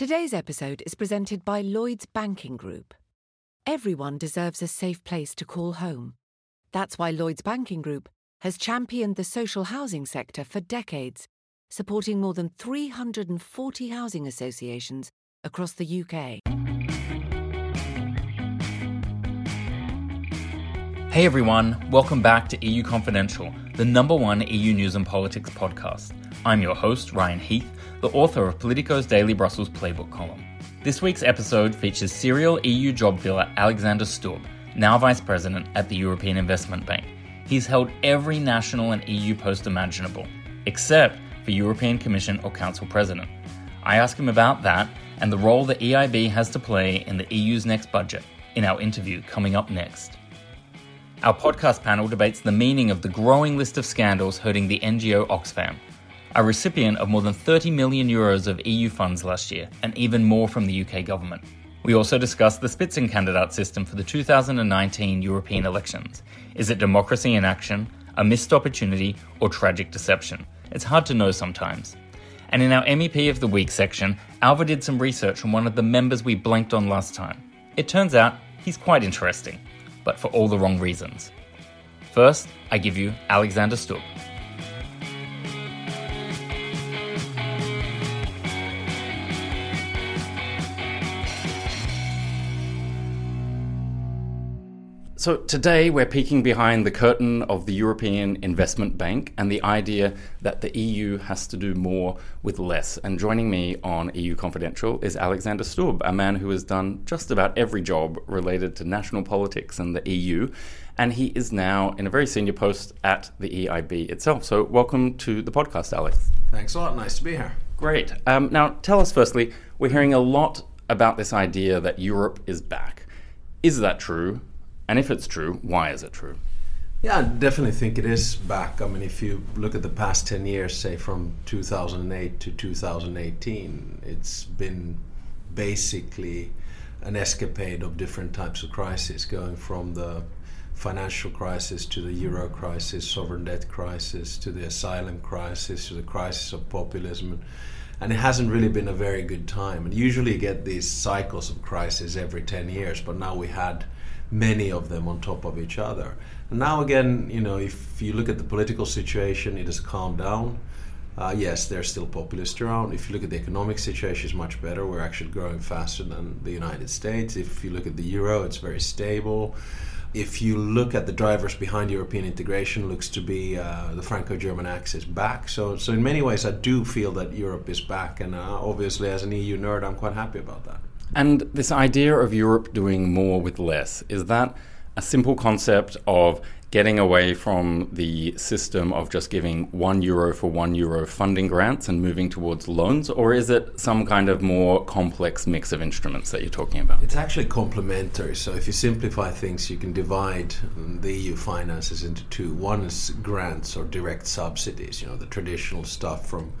Today's episode is presented by Lloyds Banking Group. Everyone deserves a safe place to call home. That's why Lloyds Banking Group has championed the social housing sector for decades, supporting more than 340 housing associations across the UK. Hey everyone, welcome back to EU Confidential, the number one EU news and politics podcast. I'm your host, Ryan Heath, the author of Politico's Daily Brussels Playbook column. This week's episode features serial EU job filler Alexander Stubb, now Vice President at the European Investment Bank. He's held every national and EU post imaginable, except for European Commission or Council President. I ask him about that and the role the EIB has to play in the EU's next budget in our interview coming up next. Our podcast panel debates the meaning of the growing list of scandals hurting the NGO Oxfam, a recipient of more than 30 million euros of EU funds last year, and even more from the UK government. We also discussed the Spitzenkandidat system for the 2019 European elections. Is it democracy in action, a missed opportunity, or tragic deception? It's hard to know sometimes. And in our MEP of the Week section, Alva did some research on one of the members we blanked on last time. It turns out he's quite interesting but for all the wrong reasons. First, I give you Alexander Stubb. So, today we're peeking behind the curtain of the European Investment Bank and the idea that the EU has to do more with less. And joining me on EU Confidential is Alexander Stubb, a man who has done just about every job related to national politics and the EU. And he is now in a very senior post at the EIB itself. So, welcome to the podcast, Alex. Thanks a lot. Nice to be here. Great. Um, now, tell us firstly, we're hearing a lot about this idea that Europe is back. Is that true? And if it's true, why is it true? Yeah, I definitely think it is back. I mean, if you look at the past 10 years, say from 2008 to 2018, it's been basically an escapade of different types of crises, going from the financial crisis to the euro crisis, sovereign debt crisis, to the asylum crisis, to the crisis of populism. And it hasn't really been a very good time. And usually you get these cycles of crisis every 10 years, but now we had many of them on top of each other. And now again, you know, if you look at the political situation, it has calmed down. Uh, yes, there's still populists around. If you look at the economic situation, it's much better. We're actually growing faster than the United States. If you look at the euro, it's very stable. If you look at the drivers behind European integration, looks to be uh, the Franco-German axis back. So, so in many ways, I do feel that Europe is back, and uh, obviously, as an EU nerd, I'm quite happy about that. And this idea of Europe doing more with less, is that a simple concept of getting away from the system of just giving one euro for one euro funding grants and moving towards loans, or is it some kind of more complex mix of instruments that you're talking about? It's actually complementary. So if you simplify things, you can divide the EU finances into two. One is grants or direct subsidies, you know, the traditional stuff from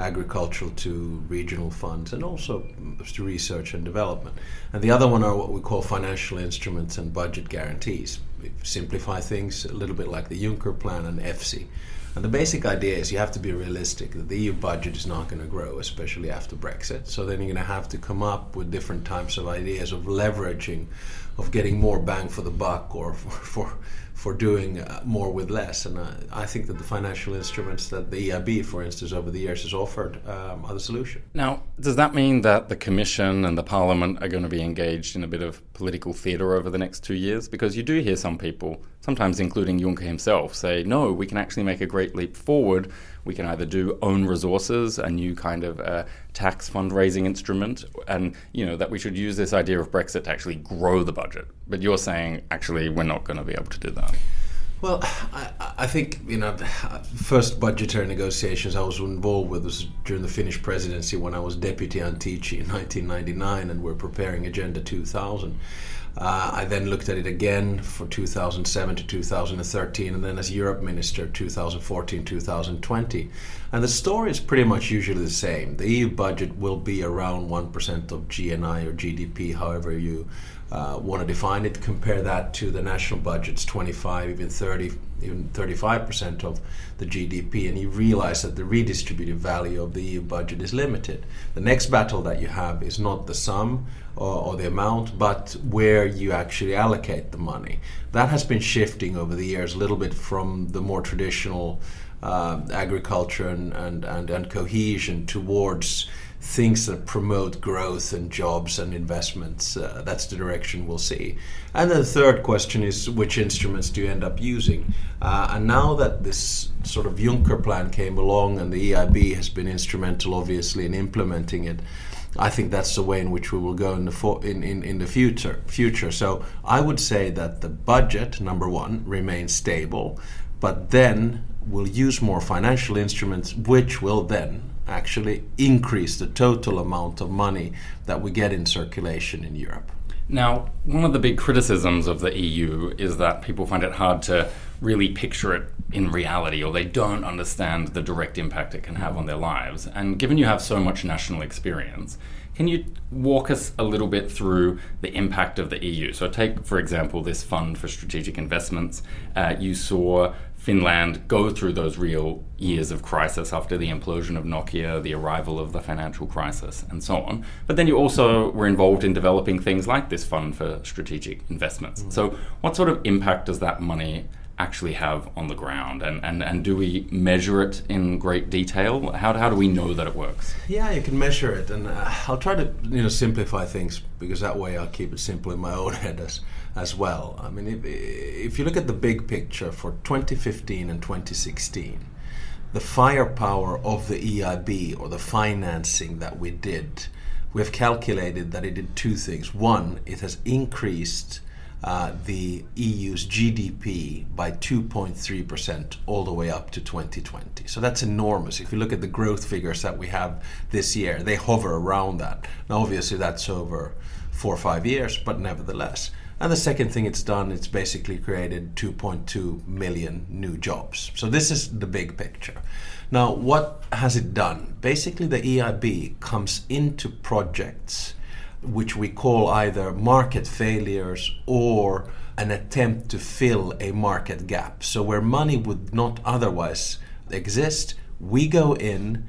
agricultural to regional funds and also to research and development. And the other one are what we call financial instruments and budget guarantees. Simplify things a little bit like the Juncker plan and EFSI. And the basic idea is you have to be realistic that the EU budget is not going to grow, especially after Brexit. So then you're going to have to come up with different types of ideas of leveraging, of getting more bang for the buck or for, for for doing uh, more with less. And uh, I think that the financial instruments that the EIB, for instance, over the years has offered um, are the solution. Now, does that mean that the Commission and the Parliament are going to be engaged in a bit of political theatre over the next two years? Because you do hear some people, sometimes including Juncker himself, say, no, we can actually make a great leap forward. We can either do own resources, a new kind of uh, tax fundraising instrument, and you know that we should use this idea of Brexit to actually grow the budget. But you're saying actually we're not going to be able to do that. Well, I, I, think you know, first budgetary negotiations I was involved with was during the Finnish presidency when I was deputy Antici in 1999, and we're preparing Agenda 2000. Uh, I then looked at it again for 2007 to 2013, and then as Europe Minister 2014 2020. And the story is pretty much usually the same. The EU budget will be around 1% of GNI or GDP, however you uh, want to define it, compare that to the national budget's 25, even 30, even 35% of the GDP, and you realize that the redistributive value of the EU budget is limited. The next battle that you have is not the sum or, or the amount, but where you actually allocate the money. That has been shifting over the years a little bit from the more traditional uh, agriculture and, and, and, and cohesion towards things that promote growth and jobs and investments. Uh, that's the direction we'll see. And then the third question is which instruments do you end up using? Uh, and now that this sort of Juncker plan came along and the EIB has been instrumental, obviously, in implementing it. I think that's the way in which we will go in the fo- in, in, in the future. Future. So I would say that the budget, number one, remains stable, but then we'll use more financial instruments, which will then actually increase the total amount of money that we get in circulation in Europe. Now, one of the big criticisms of the EU is that people find it hard to really picture it in reality or they don't understand the direct impact it can have on their lives. And given you have so much national experience, can you walk us a little bit through the impact of the EU? So, take, for example, this Fund for Strategic Investments. Uh, you saw Finland go through those real years of crisis after the implosion of Nokia, the arrival of the financial crisis, and so on. But then you also were involved in developing things like this fund for strategic investments. Mm. So, what sort of impact does that money actually have on the ground? And, and, and do we measure it in great detail? How, how do we know that it works? Yeah, you can measure it. And uh, I'll try to you know simplify things because that way I'll keep it simple in my own head as, as well. I mean, if, if you look at the big picture for 2015 and 2016, the firepower of the EIB or the financing that we did, we have calculated that it did two things. One, it has increased uh, the EU's GDP by 2.3% all the way up to 2020. So that's enormous. If you look at the growth figures that we have this year, they hover around that. Now, obviously, that's over four or five years, but nevertheless. And the second thing it's done, it's basically created 2.2 million new jobs. So this is the big picture. Now, what has it done? Basically, the EIB comes into projects which we call either market failures or an attempt to fill a market gap. So, where money would not otherwise exist, we go in,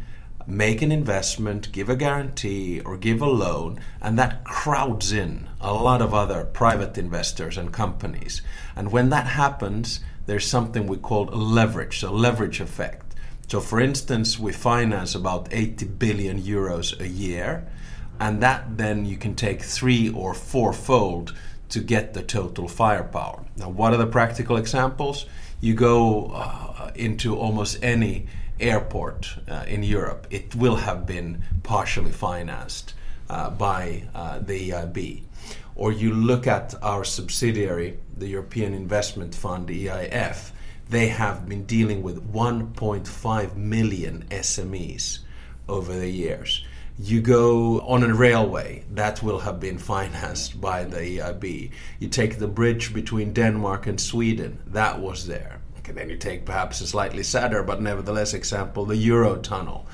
make an investment, give a guarantee, or give a loan, and that crowds in a lot of other private investors and companies. And when that happens, there's something we call leverage, so leverage effect. So, for instance, we finance about 80 billion euros a year and that then you can take three or fourfold to get the total firepower. Now, what are the practical examples? You go uh, into almost any airport uh, in Europe, it will have been partially financed uh, by uh, the EIB. Or you look at our subsidiary, the European Investment Fund, EIF, they have been dealing with 1.5 million SMEs over the years you go on a railway that will have been financed by the EIB. You take the bridge between Denmark and Sweden that was there. Then you take perhaps a slightly sadder but nevertheless example, the Eurotunnel.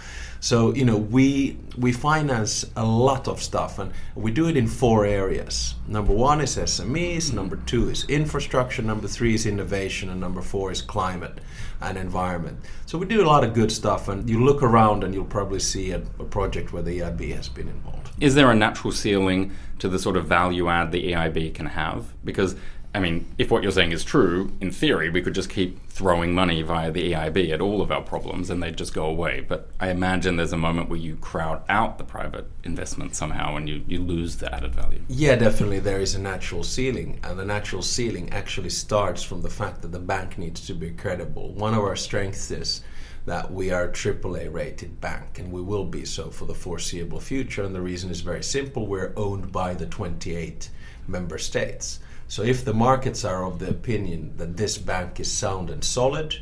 So you know we we finance a lot of stuff, and we do it in four areas. Number one is SMEs. Mm-hmm. Number two is infrastructure. Number three is innovation, and number four is climate and environment. So we do a lot of good stuff, and you look around and you'll probably see a, a project where the EIB has been involved. Is there a natural ceiling to the sort of value add the EIB can have? Because I mean, if what you're saying is true, in theory, we could just keep throwing money via the EIB at all of our problems and they'd just go away. But I imagine there's a moment where you crowd out the private investment somehow and you, you lose the added value. Yeah, definitely. There is a natural ceiling. And the natural ceiling actually starts from the fact that the bank needs to be credible. One of our strengths is that we are a AAA rated bank and we will be so for the foreseeable future. And the reason is very simple we're owned by the 28 member states. So if the markets are of the opinion that this bank is sound and solid,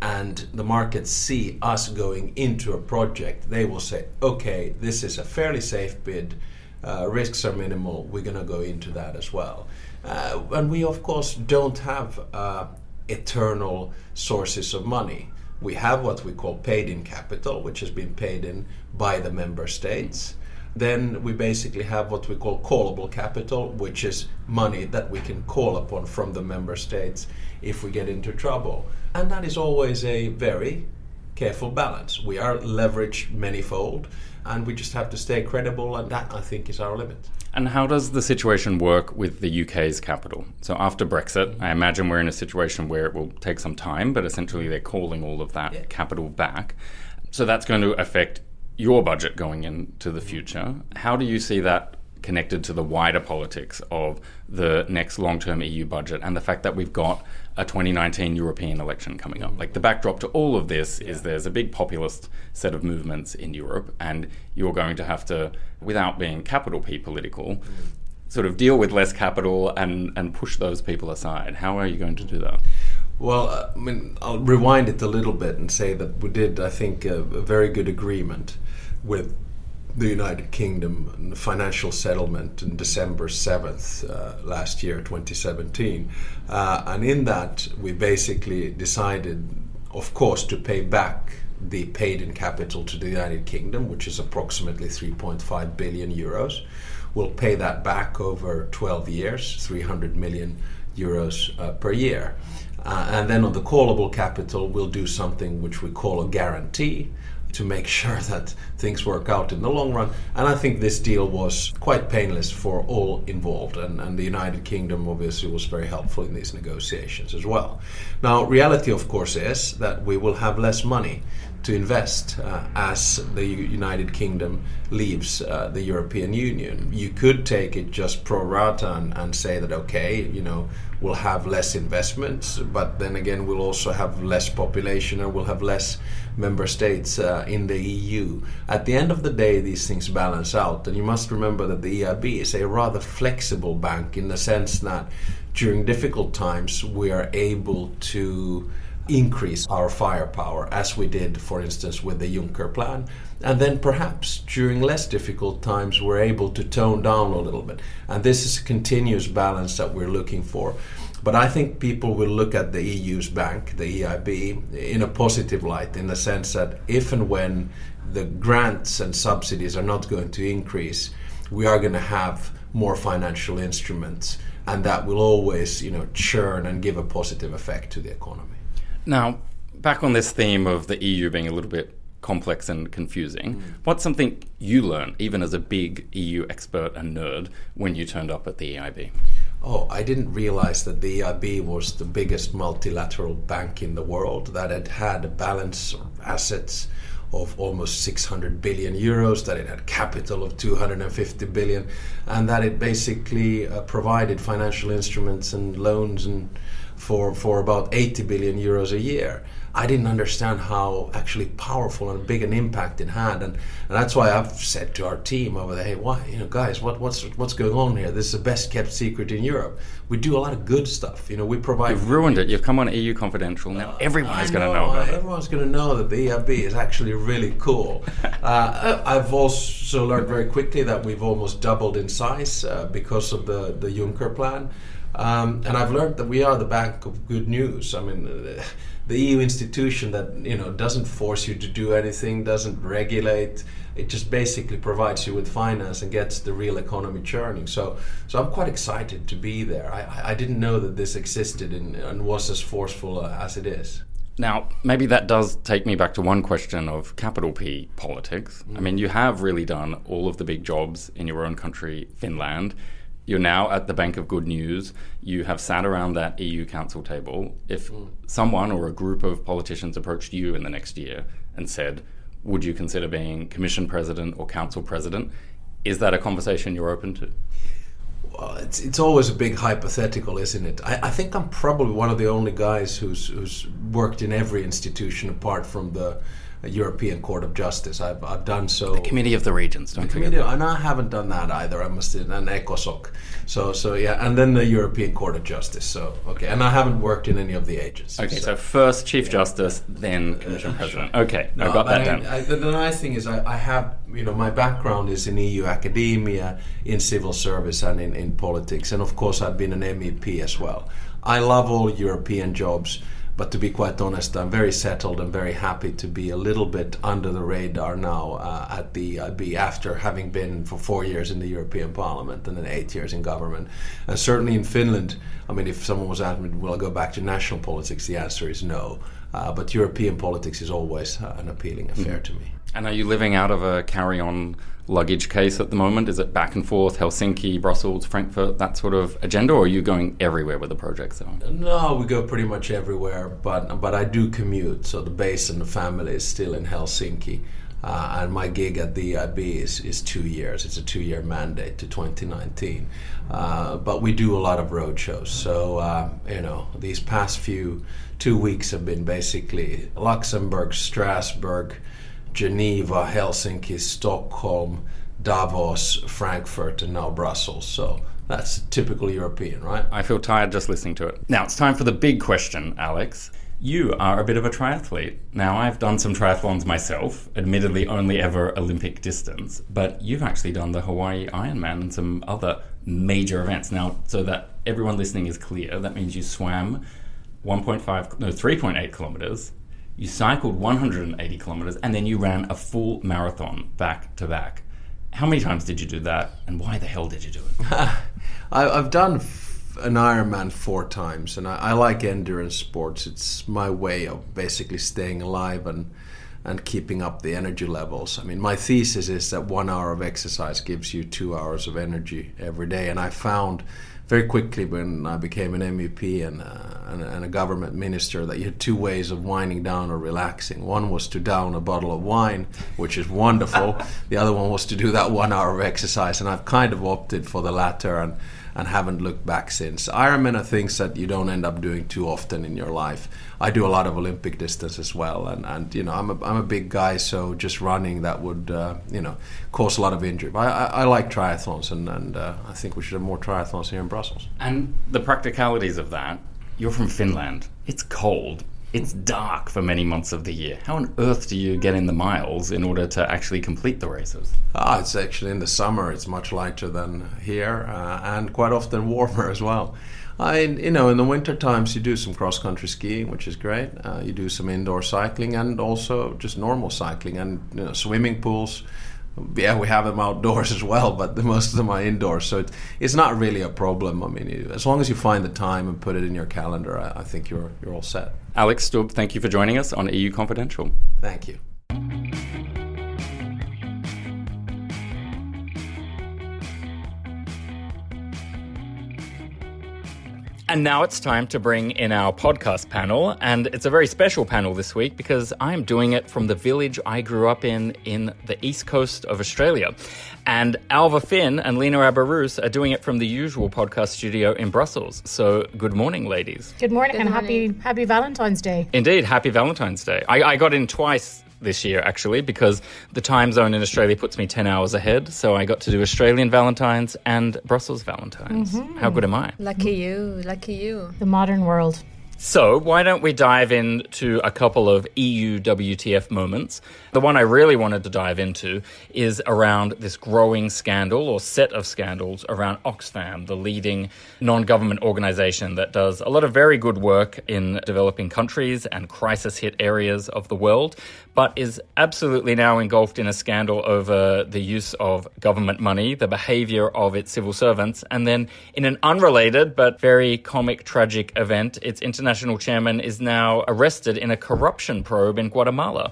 and the markets see us going into a project, they will say, okay, this is a fairly safe bid, uh, risks are minimal, we're going to go into that as well. Uh, and we, of course, don't have uh, eternal sources of money. We have what we call paid in capital, which has been paid in by the member states. Then we basically have what we call callable capital, which is money that we can call upon from the member states if we get into trouble. And that is always a very careful balance. We are leveraged manyfold, and we just have to stay credible, and that I think is our limit. And how does the situation work with the UK's capital? So after Brexit, I imagine we're in a situation where it will take some time, but essentially they're calling all of that yeah. capital back. So that's going to affect your budget going into the future. How do you see that connected to the wider politics of the next long term EU budget and the fact that we've got a 2019 European election coming up. Like the backdrop to all of this yeah. is there's a big populist set of movements in Europe, and you're going to have to, without being capital P political, mm. sort of deal with less capital and, and push those people aside. How are you going to do that? Well, uh, I mean, I'll rewind it a little bit and say that we did, I think, a, a very good agreement with the United Kingdom financial settlement on December 7th uh, last year, 2017. Uh, and in that, we basically decided, of course, to pay back the paid in capital to the United Kingdom, which is approximately 3.5 billion euros. We'll pay that back over 12 years, 300 million euros uh, per year. Uh, and then on the callable capital, we'll do something which we call a guarantee to make sure that things work out in the long run. And I think this deal was quite painless for all involved. And, and the United Kingdom obviously was very helpful in these negotiations as well. Now, reality, of course, is that we will have less money to invest uh, as the United Kingdom leaves uh, the European Union. You could take it just pro rata and, and, say that, okay, you know, we'll have less investments, but then again, we'll also have less population or we'll have less member states uh, in the EU. At the end of the day, these things balance out. And you must remember that the EIB is a rather flexible bank in the sense that during difficult times, we are able to increase our firepower, as we did, for instance, with the Juncker plan. And then perhaps during less difficult times, we're able to tone down a little bit. And this is a continuous balance that we're looking for. But I think people will look at the EU's bank, the EIB, in a positive light, in the sense that if and when the grants and subsidies are not going to increase, we are going to have more financial instruments, and that will always, you know, churn and give a positive effect to the economy. Now, back on this theme of the EU being a little bit complex and confusing, mm. what's something you learned, even as a big EU expert and nerd, when you turned up at the EIB? Oh, I didn't realize that the EIB was the biggest multilateral bank in the world, that it had a balance of assets of almost 600 billion euros, that it had capital of 250 billion, and that it basically uh, provided financial instruments and loans and for, for about 80 billion euros a year. I didn't understand how actually powerful and big an impact it had, and, and that's why I've said to our team over there, "Hey, why, you know, guys, what, what's what's going on here? This is the best kept secret in Europe. We do a lot of good stuff. You know, we provide. You've ruined it. You've come on EU Confidential now. Uh, everyone is going to know about it. Everyone's going to know that the EIB is actually really cool. uh, I've also learned very quickly that we've almost doubled in size uh, because of the the Juncker plan. Um, and I've learned that we are the bank of good news. I mean, uh, the EU institution that you know doesn't force you to do anything, doesn't regulate. It just basically provides you with finance and gets the real economy churning. So, so I'm quite excited to be there. I, I didn't know that this existed and, and was as forceful uh, as it is. Now, maybe that does take me back to one question of capital P politics. Mm. I mean, you have really done all of the big jobs in your own country, Finland. You're now at the Bank of Good News. You have sat around that EU Council table. If mm. someone or a group of politicians approached you in the next year and said, Would you consider being Commission President or Council President? Is that a conversation you're open to? Well, it's it's always a big hypothetical, isn't it? I, I think I'm probably one of the only guys who's who's worked in every institution apart from the European Court of Justice. I've, I've done so. The Committee of the Regions, don't the committee, and I haven't done that either. I must say, and ECOSOC. So so yeah, and then the European Court of Justice. So okay, and I haven't worked in any of the agencies. Okay, so, so first Chief yeah. Justice, then Commission uh, President. Okay, no, I got that down. I, the, the nice thing is I, I have you know my background is in EU academia, in civil service, and in, in politics, and of course I've been an MEP as well. I love all European jobs but to be quite honest, I'm very settled and very happy to be a little bit under the radar now uh, at the EIB after having been for four years in the European Parliament and then eight years in government. And certainly in Finland, I mean, if someone was asking me, will I go back to national politics? The answer is no. Uh, but European politics is always uh, an appealing affair mm. to me. And are you living out of a carry on luggage case at the moment? Is it back and forth, Helsinki, Brussels, Frankfurt, that sort of agenda, or are you going everywhere with the projects? No, we go pretty much everywhere, but but I do commute, so the base and the family is still in Helsinki. Uh, and my gig at the EIB is, is two years. It's a two year mandate to 2019. Uh, but we do a lot of road shows. So, uh, you know, these past few two weeks have been basically Luxembourg, Strasbourg, Geneva, Helsinki, Stockholm, Davos, Frankfurt, and now Brussels. So that's typical European, right? I feel tired just listening to it. Now it's time for the big question, Alex. You are a bit of a triathlete. Now, I've done some triathlons myself, admittedly only ever Olympic distance, but you've actually done the Hawaii Ironman and some other major events. Now, so that everyone listening is clear, that means you swam 1.5, no, 3.8 kilometers, you cycled 180 kilometers, and then you ran a full marathon back to back. How many times did you do that, and why the hell did you do it? I've done an Ironman four times, and I, I, like endurance sports. It's my way of basically staying alive and and keeping up the energy levels. I mean, my thesis is that one hour of exercise gives you two hours of energy every day, and I found very quickly when I became an MEP and, uh, and, and, a government minister that you had two ways of winding down or relaxing. One was to down a bottle of wine, which is wonderful. the other one was to do that one hour of exercise, and I've kind of opted for the latter. And and haven't looked back since. Ironman are things that you don't end up doing too often in your life. I do a lot of Olympic distance as well, and, and you know I'm a, I'm a big guy, so just running that would uh, you know cause a lot of injury. But I, I, I like triathlons, and, and uh, I think we should have more triathlons here in Brussels. And the practicalities of that. You're from Finland. It's cold it's dark for many months of the year. How on earth do you get in the miles in order to actually complete the races? Ah, it's actually in the summer. It's much lighter than here, uh, and quite often warmer as well. I, you know, in the winter times you do some cross country skiing, which is great. Uh, you do some indoor cycling and also just normal cycling and you know, swimming pools yeah, we have them outdoors as well, but the, most of them are indoors, so it, it's not really a problem. I mean, you, as long as you find the time and put it in your calendar, I, I think you're you're all set. Alex Stubb, thank you for joining us on EU Confidential. Thank you. And now it's time to bring in our podcast panel. And it's a very special panel this week because I'm doing it from the village I grew up in in the east coast of Australia. And Alva Finn and Lena Abarus are doing it from the usual podcast studio in Brussels. So good morning, ladies. Good morning good and morning. happy happy Valentine's Day. Indeed, happy Valentine's Day. I, I got in twice this year actually because the time zone in Australia puts me 10 hours ahead. So I got to do Australian Valentine's and Brussels Valentine's. Mm-hmm. How good am I? Lucky you, lucky you. The modern world. So, why don't we dive into a couple of EU WTF moments? The one I really wanted to dive into is around this growing scandal or set of scandals around Oxfam, the leading non government organization that does a lot of very good work in developing countries and crisis hit areas of the world, but is absolutely now engulfed in a scandal over the use of government money, the behavior of its civil servants, and then in an unrelated but very comic, tragic event, its international chairman is now arrested in a corruption probe in Guatemala.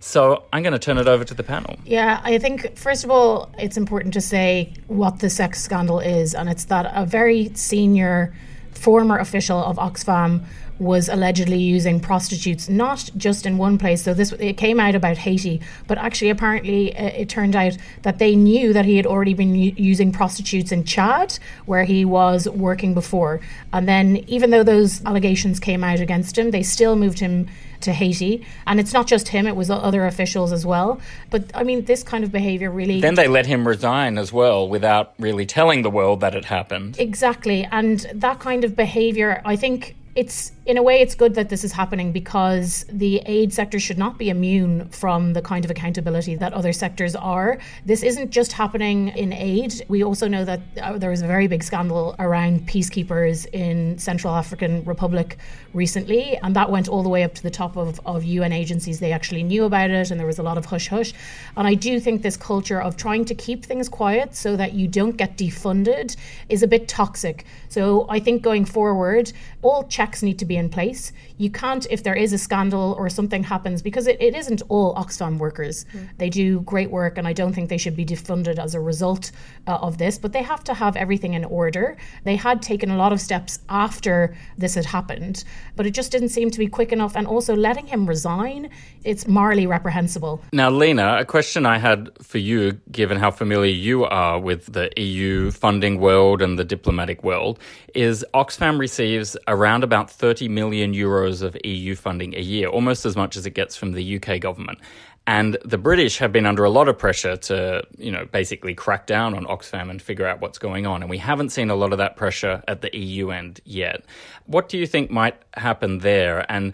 So I'm going to turn it over to the panel. Yeah, I think, first of all, it's important to say what the sex scandal is, and it's that a very senior former official of Oxfam was allegedly using prostitutes, not just in one place. So this it came out about Haiti, but actually apparently uh, it turned out that they knew that he had already been u- using prostitutes in Chad, where he was working before. And then even though those allegations came out against him, they still moved him to Haiti. And it's not just him, it was other officials as well. But I mean, this kind of behavior really. Then they let him resign as well without really telling the world that it happened. Exactly. And that kind of behavior, I think it's in a way it's good that this is happening because the aid sector should not be immune from the kind of accountability that other sectors are. This isn't just happening in aid. We also know that uh, there was a very big scandal around peacekeepers in Central African Republic recently, and that went all the way up to the top of, of UN agencies. They actually knew about it, and there was a lot of hush hush. And I do think this culture of trying to keep things quiet so that you don't get defunded is a bit toxic. So I think going forward, all checks need to be in place. You can't, if there is a scandal or something happens, because it, it isn't all Oxfam workers. Mm. They do great work, and I don't think they should be defunded as a result uh, of this, but they have to have everything in order. They had taken a lot of steps after this had happened, but it just didn't seem to be quick enough. And also letting him resign, it's morally reprehensible. Now, Lena, a question I had for you, given how familiar you are with the EU funding world and the diplomatic world, is Oxfam receives around about 30 million euros of EU funding a year, almost as much as it gets from the UK government. And the British have been under a lot of pressure to, you know, basically crack down on Oxfam and figure out what's going on. And we haven't seen a lot of that pressure at the EU end yet. What do you think might happen there? And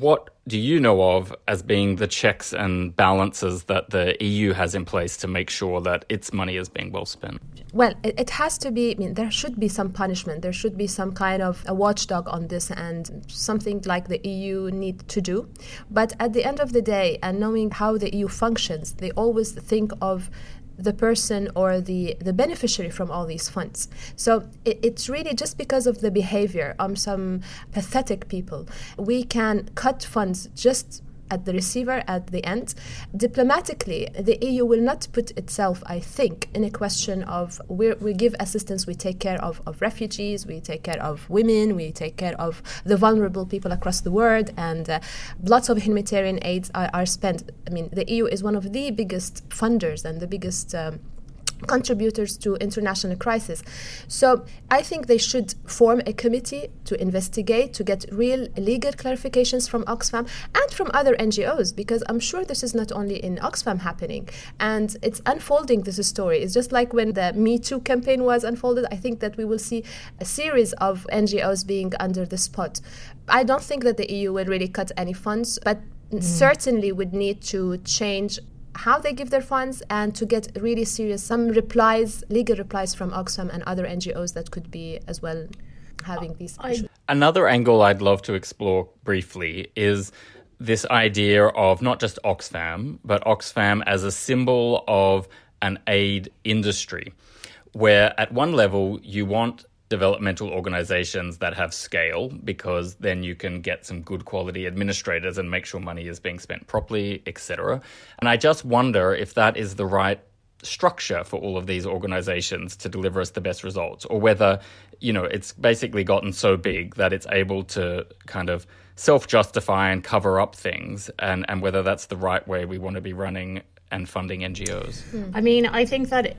what do you know of as being the checks and balances that the EU has in place to make sure that its money is being well spent? Well, it, has to be, I mean, there should be some punishment. There should be some kind of a watchdog on this and something like the EU need to do. But at the end of the day, and knowing how the EU functions, they always think of the person or the, the beneficiary from all these funds. So it, it's really just because of the behavior of some pathetic people. We can cut funds just at the receiver at the end. Diplomatically, the EU will not put itself, I think, in a question of we we give assistance, we take care of, of refugees, we take care of women, we take care of the vulnerable people across the world, and uh, lots of humanitarian aids are, are, spent. I mean, the EU is one of the biggest funders and the biggest. Um, contributors to international crisis. So I think they should form a committee to investigate, to get real legal clarifications from Oxfam and from other NGOs, because I'm sure this is not only in Oxfam happening. And it's unfolding this story. It's just like when the Me Too campaign was unfolded, I think that we will see a series of NGOs being under the spot. I don't think that the EU will really cut any funds, but mm. certainly would need to change how they give their funds and to get really serious some replies, legal replies from Oxfam and other NGOs that could be as well having these I, issues. Another angle I'd love to explore briefly is this idea of not just Oxfam, but Oxfam as a symbol of an aid industry, where at one level you want developmental organizations that have scale because then you can get some good quality administrators and make sure money is being spent properly, etc. And I just wonder if that is the right structure for all of these organizations to deliver us the best results or whether you know it's basically gotten so big that it's able to kind of self-justify and cover up things and and whether that's the right way we want to be running and funding NGOs? Hmm. I mean, I think that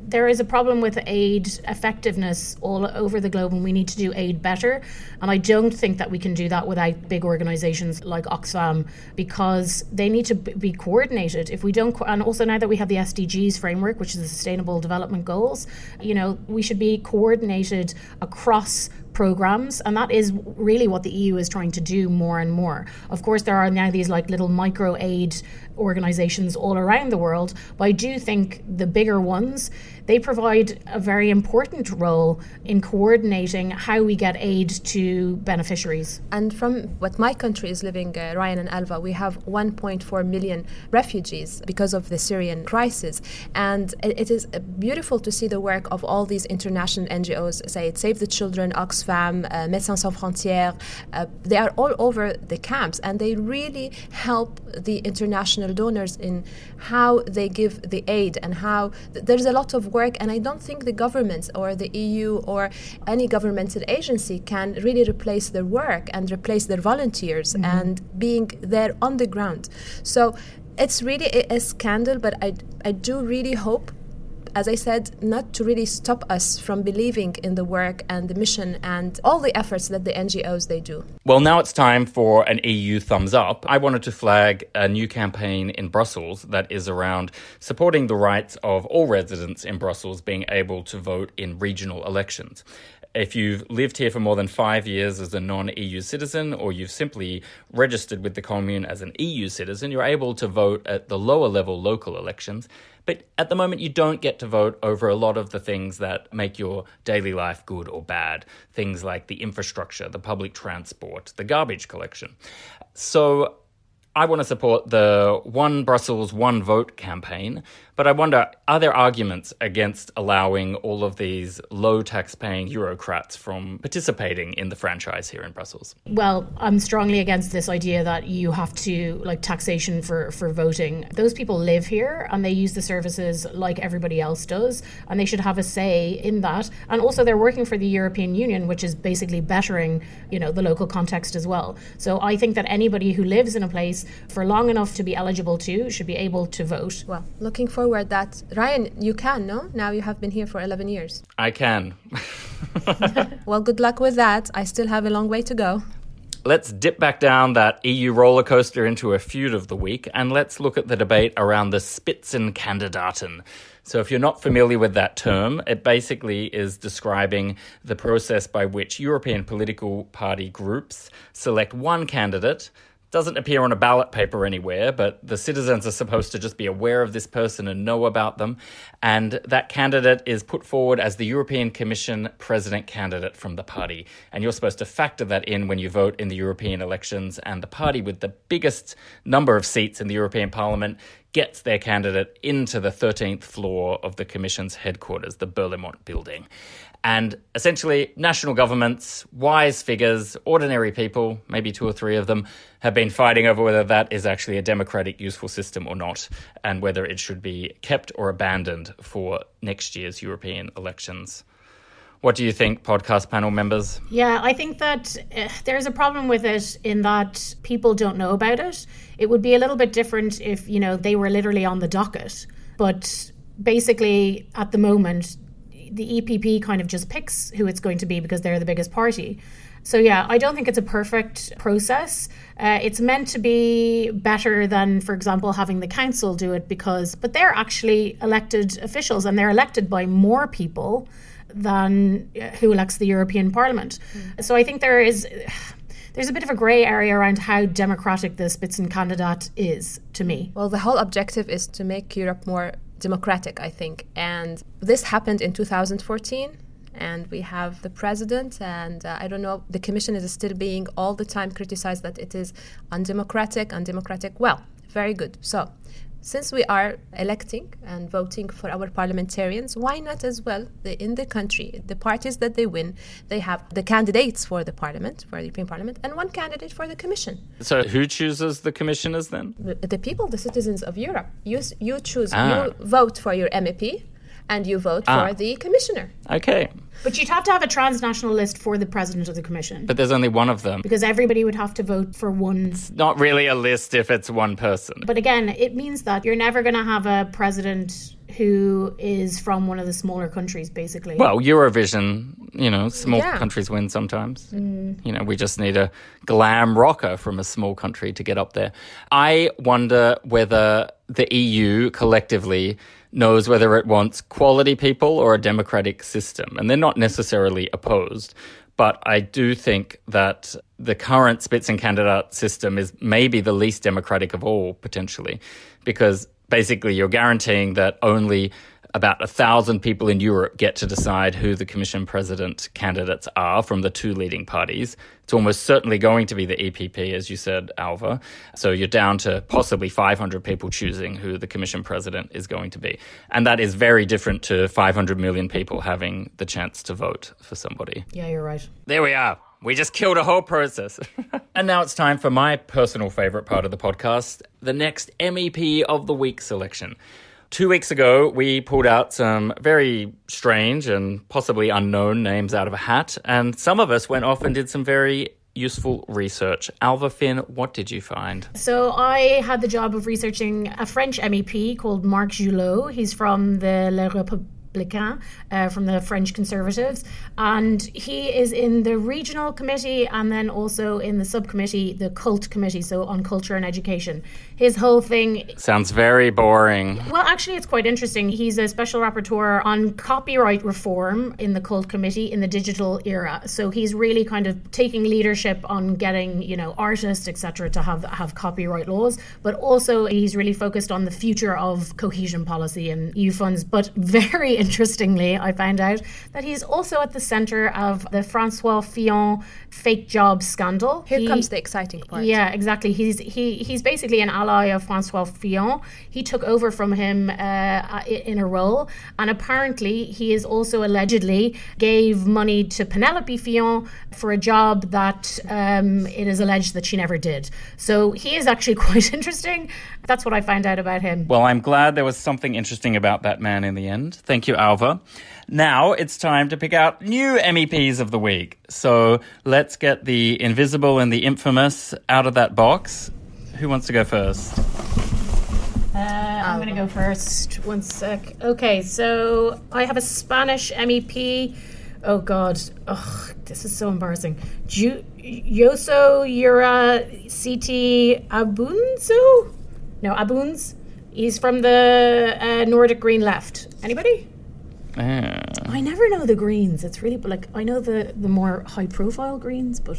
there is a problem with aid effectiveness all over the globe, and we need to do aid better. And I don't think that we can do that without big organisations like Oxfam because they need to be coordinated. If we don't, and also now that we have the SDGs framework, which is the Sustainable Development Goals, you know, we should be coordinated across programs and that is really what the EU is trying to do more and more. Of course there are now these like little micro aid organizations all around the world, but I do think the bigger ones they provide a very important role in coordinating how we get aid to beneficiaries. And from what my country is living, uh, Ryan and Alva, we have 1.4 million refugees because of the Syrian crisis. And it is beautiful to see the work of all these international NGOs, say it Save the Children, Oxfam, uh, Médecins Sans Frontières. Uh, they are all over the camps and they really help the international donors in how they give the aid and how th- there's a lot of work. And I don't think the government or the EU or any governmental agency can really replace their work and replace their volunteers mm-hmm. and being there on the ground. So it's really a, a scandal, but I, I do really hope as I said, not to really stop us from believing in the work and the mission and all the efforts that the NGOs they do. Well, now it's time for an EU thumbs up. I wanted to flag a new campaign in Brussels that is around supporting the rights of all residents in Brussels being able to vote in regional elections if you've lived here for more than five years as a non EU citizen, or you've simply registered with the commune as an EU citizen, you're able to vote at the lower level local elections. But at the moment, you don't get to vote over a lot of the things that make your daily life good or bad. Things like the infrastructure, the public transport, the garbage collection. So I want to support the One Brussels, One Vote campaign, but I wonder are there arguments against allowing all of these low tax paying Eurocrats from participating in the franchise here in Brussels? Well, I'm strongly against this idea that you have to, like, taxation for, for voting. Those people live here and they use the services like everybody else does, and they should have a say in that. And also, they're working for the European Union, which is basically bettering, you know, the local context as well. So I think that anybody who lives in a place for long enough to be eligible to should be able to vote. Well, looking forward that Ryan, you can, no? Now you have been here for 11 years. I can. well, good luck with that. I still have a long way to go. Let's dip back down that EU roller coaster into a feud of the week and let's look at the debate around the Spitzenkandidaten. So, if you're not familiar with that term, it basically is describing the process by which European political party groups select one candidate doesn't appear on a ballot paper anywhere, but the citizens are supposed to just be aware of this person and know about them. And that candidate is put forward as the European Commission president candidate from the party. And you're supposed to factor that in when you vote in the European elections. And the party with the biggest number of seats in the European Parliament gets their candidate into the 13th floor of the Commission's headquarters, the Berlaymont building. And essentially, national governments, wise figures, ordinary people, maybe two or three of them, have been fighting over whether that is actually a democratic, useful system or not, and whether it should be kept or abandoned for next year's European elections. What do you think, podcast panel members? Yeah, I think that uh, there's a problem with it in that people don't know about it. It would be a little bit different if, you know, they were literally on the docket. But basically, at the moment, the EPP kind of just picks who it's going to be because they're the biggest party. So yeah, I don't think it's a perfect process. Uh, it's meant to be better than, for example, having the council do it because, but they're actually elected officials and they're elected by more people than uh, who elects the European Parliament. Mm. So I think there is. There's a bit of a grey area around how democratic the Spitzenkandidat is to me. Well, the whole objective is to make Europe more democratic, I think. And this happened in 2014 and we have the president and uh, i don't know the commission is still being all the time criticized that it is undemocratic undemocratic well very good so since we are electing and voting for our parliamentarians, why not as well the, in the country, the parties that they win, they have the candidates for the parliament, for the European Parliament, and one candidate for the Commission. So who chooses the commissioners then? The, the people, the citizens of Europe. You, you choose, ah. you vote for your MEP, and you vote ah. for the commissioner. Okay. But you'd have to have a transnational list for the president of the commission. But there's only one of them. Because everybody would have to vote for one. It's not really a list if it's one person. But again, it means that you're never going to have a president who is from one of the smaller countries, basically. Well, Eurovision, you know, small yeah. countries win sometimes. Mm. You know, we just need a glam rocker from a small country to get up there. I wonder whether the EU collectively knows whether it wants quality people or a democratic system. And they're not necessarily opposed. But I do think that the current Spitzenkandidat system is maybe the least democratic of all, potentially, because basically you're guaranteeing that only about a thousand people in Europe get to decide who the Commission President candidates are from the two leading parties. It's almost certainly going to be the EPP, as you said, Alva. So you're down to possibly 500 people choosing who the Commission President is going to be. And that is very different to 500 million people having the chance to vote for somebody. Yeah, you're right. There we are. We just killed a whole process. and now it's time for my personal favorite part of the podcast the next MEP of the Week selection. Two weeks ago, we pulled out some very strange and possibly unknown names out of a hat, and some of us went off and did some very useful research. Alva Finn, what did you find? So I had the job of researching a French MEP called Marc Joulaud. He's from the Le Républicain uh, from the French Conservatives, and he is in the regional committee and then also in the subcommittee, the Cult Committee, so on culture and education. His whole thing sounds very boring. Well, actually, it's quite interesting. He's a special rapporteur on copyright reform in the Cult Committee in the digital era. So he's really kind of taking leadership on getting, you know, artists, etc., to have have copyright laws, but also he's really focused on the future of cohesion policy and EU funds. But very interestingly, I found out that he's also at the center of the Francois Fillon fake job scandal. Here he, comes the exciting part. Yeah, exactly. He's he he's basically an ally of Francois Fillon. He took over from him uh, in a role, and apparently he is also allegedly gave money to Penelope Fillon for a job that um, it is alleged that she never did. So he is actually quite interesting. That's what I found out about him. Well, I'm glad there was something interesting about that man in the end. Thank you, Alva. Now it's time to pick out new MEPs of the week. So let's get the invisible and the infamous out of that box. Who wants to go first? Uh, I'm going to go first. One sec. Okay, so I have a Spanish MEP. Oh God, oh, this is so embarrassing. Ju- Yoso Yura CT Abunzo? No, Abuns. He's from the uh, Nordic Green Left. Anybody? Uh, I never know the greens. It's really like I know the the more high profile greens, but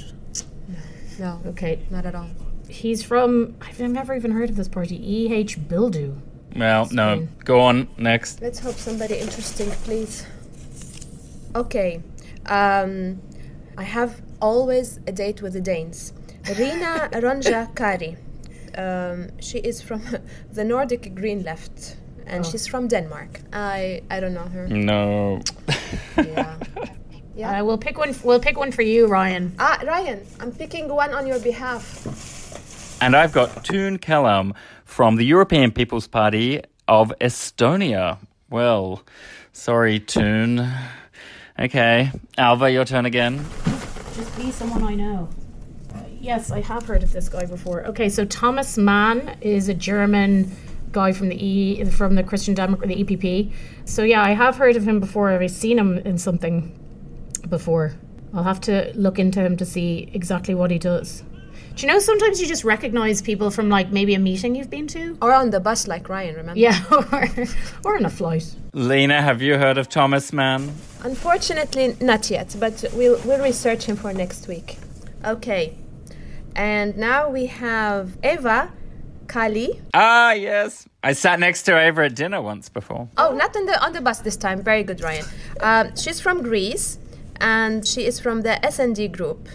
no, okay, not at all. He's from I've never even heard of this party. E H Bildu. Well, Spain. no. Go on next. Let's hope somebody interesting, please. Okay, um, I have always a date with the Danes. Rina Ronja Kari. Um, she is from the Nordic Green Left and oh. she's from Denmark. I I don't know her. No. yeah. Yeah. Uh, we'll pick one. We'll pick one for you, Ryan. Ah, Ryan, I'm picking one on your behalf. And I've got Toon Kelam from the European People's Party of Estonia. Well, sorry, Toon. Okay, Alva, your turn again. Just be someone I know. Uh, yes, I have heard of this guy before. Okay, so Thomas Mann is a German guy from the E from the Christian Democrat, the EPP. So yeah, I have heard of him before. I've seen him in something before. I'll have to look into him to see exactly what he does. Do you know sometimes you just recognize people from like maybe a meeting you've been to? Or on the bus like Ryan, remember? Yeah, or, or on a flight. Lena, have you heard of Thomas Mann? Unfortunately, not yet, but we'll, we'll research him for next week. Okay. And now we have Eva Kaili. Ah, yes. I sat next to Eva at dinner once before. Oh, not on the on the bus this time. Very good, Ryan. Um, she's from Greece, and she is from the S&D group.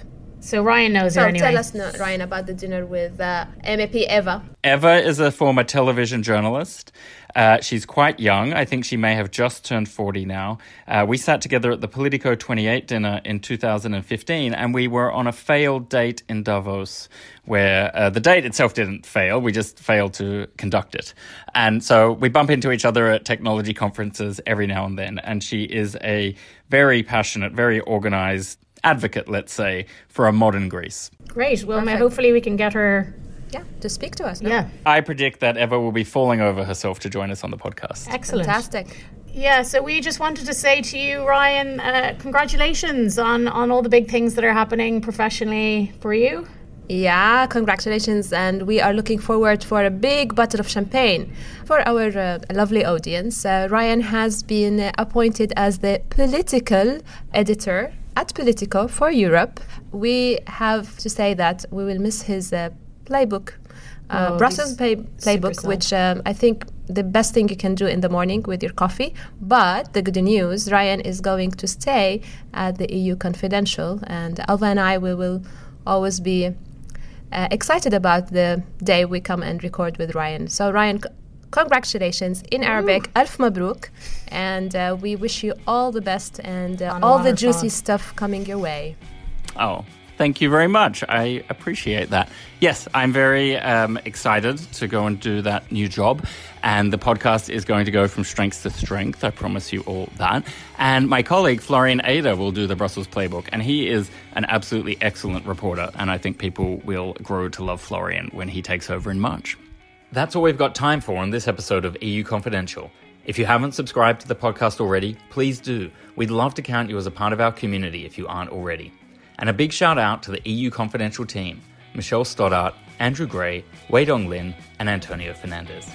So Ryan knows so her anyway. tell us, no, Ryan, about the dinner with uh, MEP Eva. Eva is a former television journalist. Uh, she's quite young. I think she may have just turned 40 now. Uh, we sat together at the Politico 28 dinner in 2015, and we were on a failed date in Davos, where uh, the date itself didn't fail. We just failed to conduct it. And so we bump into each other at technology conferences every now and then. And she is a very passionate, very organized advocate, let's say, for a modern Greece. Great. Well, hopefully we can get her yeah, to speak to us. No? Yeah. I predict that Eva will be falling over herself to join us on the podcast. Excellent. Fantastic. Yeah, so we just wanted to say to you, Ryan, uh, congratulations on, on all the big things that are happening professionally for you. Yeah, congratulations. And we are looking forward for a big bottle of champagne for our uh, lovely audience. Uh, Ryan has been uh, appointed as the political editor at Politico for Europe. We have to say that we will miss his uh, playbook, uh, oh, Brussels pay, playbook, which um, I think the best thing you can do in the morning with your coffee. But the good news, Ryan is going to stay at the EU Confidential, and Alva and I we will always be uh, excited about the day we come and record with Ryan. So Ryan. C- congratulations in Arabic, Alf Mabruk, and uh, we wish you all the best and uh, all the juicy stuff coming your way. Oh, Thank you very much. I appreciate that. Yes, I'm very um, excited to go and do that new job. And the podcast is going to go from strength to strength. I promise you all that. And my colleague, Florian Eder, will do the Brussels Playbook. And he is an absolutely excellent reporter. And I think people will grow to love Florian when he takes over in March. That's all we've got time for on this episode of EU Confidential. If you haven't subscribed to the podcast already, please do. We'd love to count you as a part of our community if you aren't already. And a big shout out to the EU Confidential team Michelle Stoddart, Andrew Gray, Wei Dong Lin, and Antonio Fernandez.